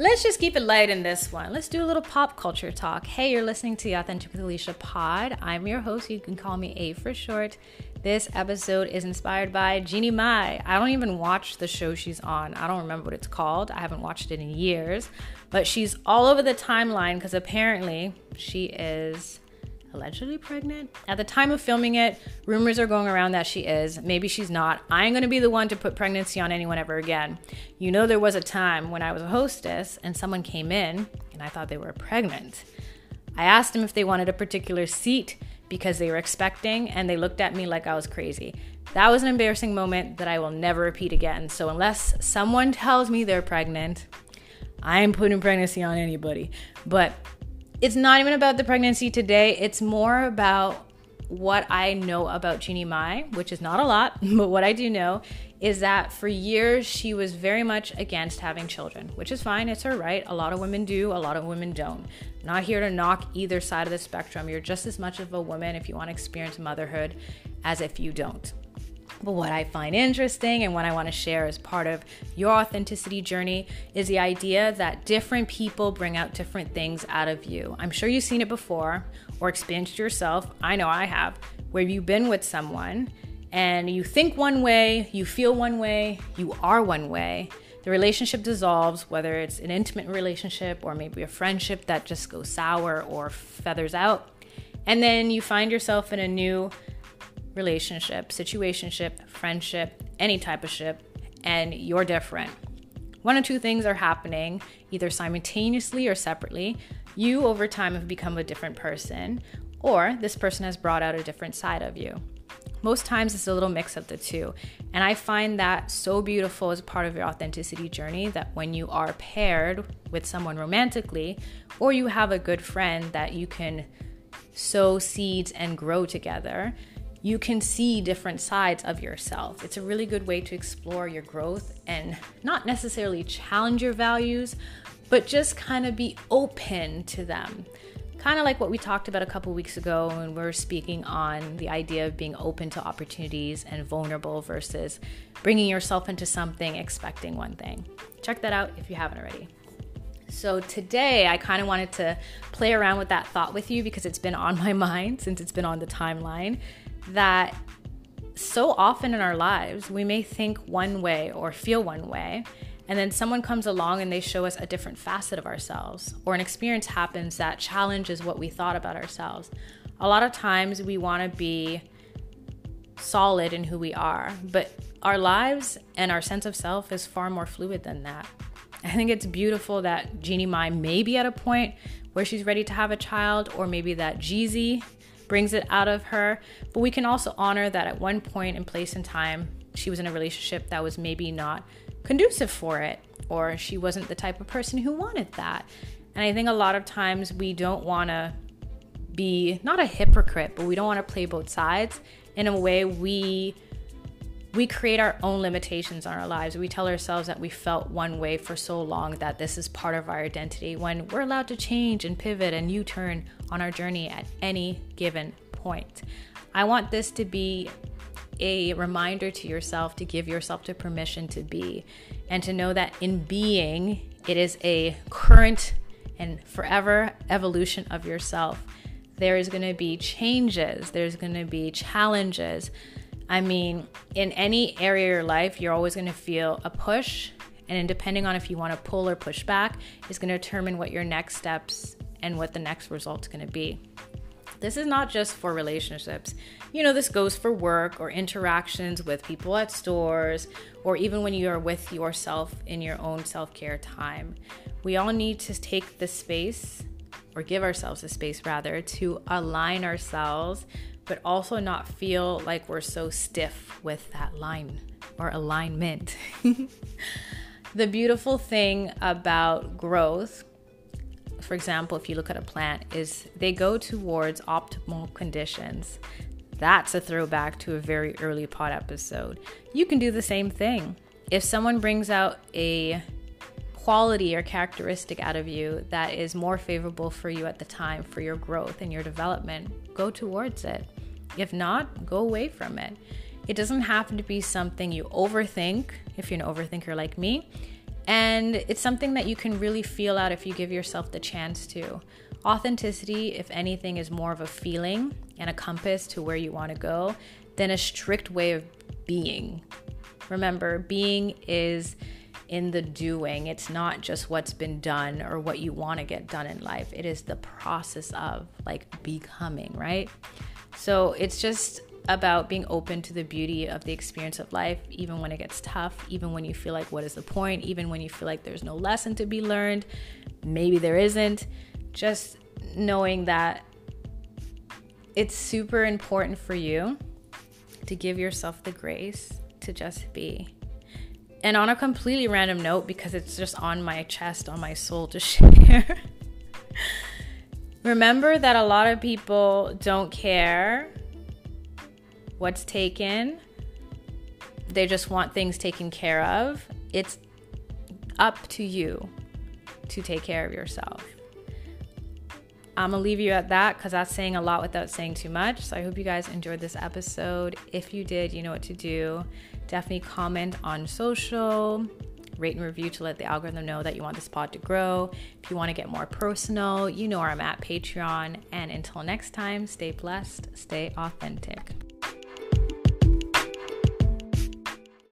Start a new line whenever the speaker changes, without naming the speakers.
let's just keep it light in this one. Let's do a little pop culture talk. Hey, you're listening to the Authentic with Alicia pod. I'm your host. You can call me A for short. This episode is inspired by Jeannie Mai. I don't even watch the show she's on. I don't remember what it's called. I haven't watched it in years, but she's all over the timeline because apparently she is allegedly pregnant. At the time of filming it, rumors are going around that she is. Maybe she's not. I ain't gonna be the one to put pregnancy on anyone ever again. You know, there was a time when I was a hostess and someone came in and I thought they were pregnant. I asked them if they wanted a particular seat because they were expecting and they looked at me like I was crazy. That was an embarrassing moment that I will never repeat again. So, unless someone tells me they're pregnant, I am putting pregnancy on anybody. But it's not even about the pregnancy today. It's more about what I know about Jeannie Mai, which is not a lot, but what I do know is that for years she was very much against having children, which is fine. It's her right. A lot of women do, a lot of women don't. Not here to knock either side of the spectrum. You're just as much of a woman if you want to experience motherhood as if you don't. But what I find interesting and what I want to share as part of your authenticity journey is the idea that different people bring out different things out of you. I'm sure you've seen it before or experienced yourself. I know I have, where you've been with someone and you think one way, you feel one way, you are one way. The relationship dissolves, whether it's an intimate relationship or maybe a friendship that just goes sour or feathers out. And then you find yourself in a new relationship, situationship, friendship, any type of ship, and you're different. One or two things are happening, either simultaneously or separately. You, over time, have become a different person, or this person has brought out a different side of you. Most times, it's a little mix of the two. And I find that so beautiful as part of your authenticity journey that when you are paired with someone romantically, or you have a good friend that you can sow seeds and grow together, you can see different sides of yourself. It's a really good way to explore your growth and not necessarily challenge your values, but just kind of be open to them. Kind of like what we talked about a couple weeks ago when we were speaking on the idea of being open to opportunities and vulnerable versus bringing yourself into something expecting one thing. Check that out if you haven't already. So, today I kind of wanted to play around with that thought with you because it's been on my mind since it's been on the timeline that so often in our lives, we may think one way or feel one way, and then someone comes along and they show us a different facet of ourselves, or an experience happens that challenges what we thought about ourselves. A lot of times we want to be solid in who we are, but our lives and our sense of self is far more fluid than that. I think it's beautiful that Jeannie Mai may be at a point where she's ready to have a child, or maybe that Jeezy brings it out of her. But we can also honor that at one point in place and time, she was in a relationship that was maybe not conducive for it, or she wasn't the type of person who wanted that. And I think a lot of times we don't want to be not a hypocrite, but we don't want to play both sides. In a way, we we create our own limitations on our lives. We tell ourselves that we felt one way for so long that this is part of our identity when we're allowed to change and pivot and U turn on our journey at any given point. I want this to be a reminder to yourself to give yourself the permission to be and to know that in being, it is a current and forever evolution of yourself. There is going to be changes, there's going to be challenges I mean, in any area of your life, you're always going to feel a push. And depending on if you want to pull or push back, is going to determine what your next steps and what the next result's going to be. This is not just for relationships. You know, this goes for work or interactions with people at stores or even when you are with yourself in your own self care time. We all need to take the space or give ourselves the space rather to align ourselves but also not feel like we're so stiff with that line or alignment. the beautiful thing about growth, for example, if you look at a plant, is they go towards optimal conditions. That's a throwback to a very early pod episode. You can do the same thing. If someone brings out a quality or characteristic out of you that is more favorable for you at the time for your growth and your development, go towards it. If not, go away from it. It doesn't have to be something you overthink if you're an overthinker like me. And it's something that you can really feel out if you give yourself the chance to. Authenticity, if anything, is more of a feeling and a compass to where you want to go than a strict way of being. Remember, being is in the doing. It's not just what's been done or what you want to get done in life. It is the process of like becoming, right? So it's just about being open to the beauty of the experience of life, even when it gets tough, even when you feel like, what is the point? Even when you feel like there's no lesson to be learned, maybe there isn't. Just knowing that it's super important for you to give yourself the grace to just be. And on a completely random note, because it's just on my chest, on my soul to share, remember that a lot of people don't care what's taken, they just want things taken care of. It's up to you to take care of yourself. I'm gonna leave you at that because that's saying a lot without saying too much. So I hope you guys enjoyed this episode. If you did, you know what to do. Definitely comment on social, rate and review to let the algorithm know that you want this pod to grow. If you want to get more personal, you know where I'm at Patreon. And until next time, stay blessed, stay authentic.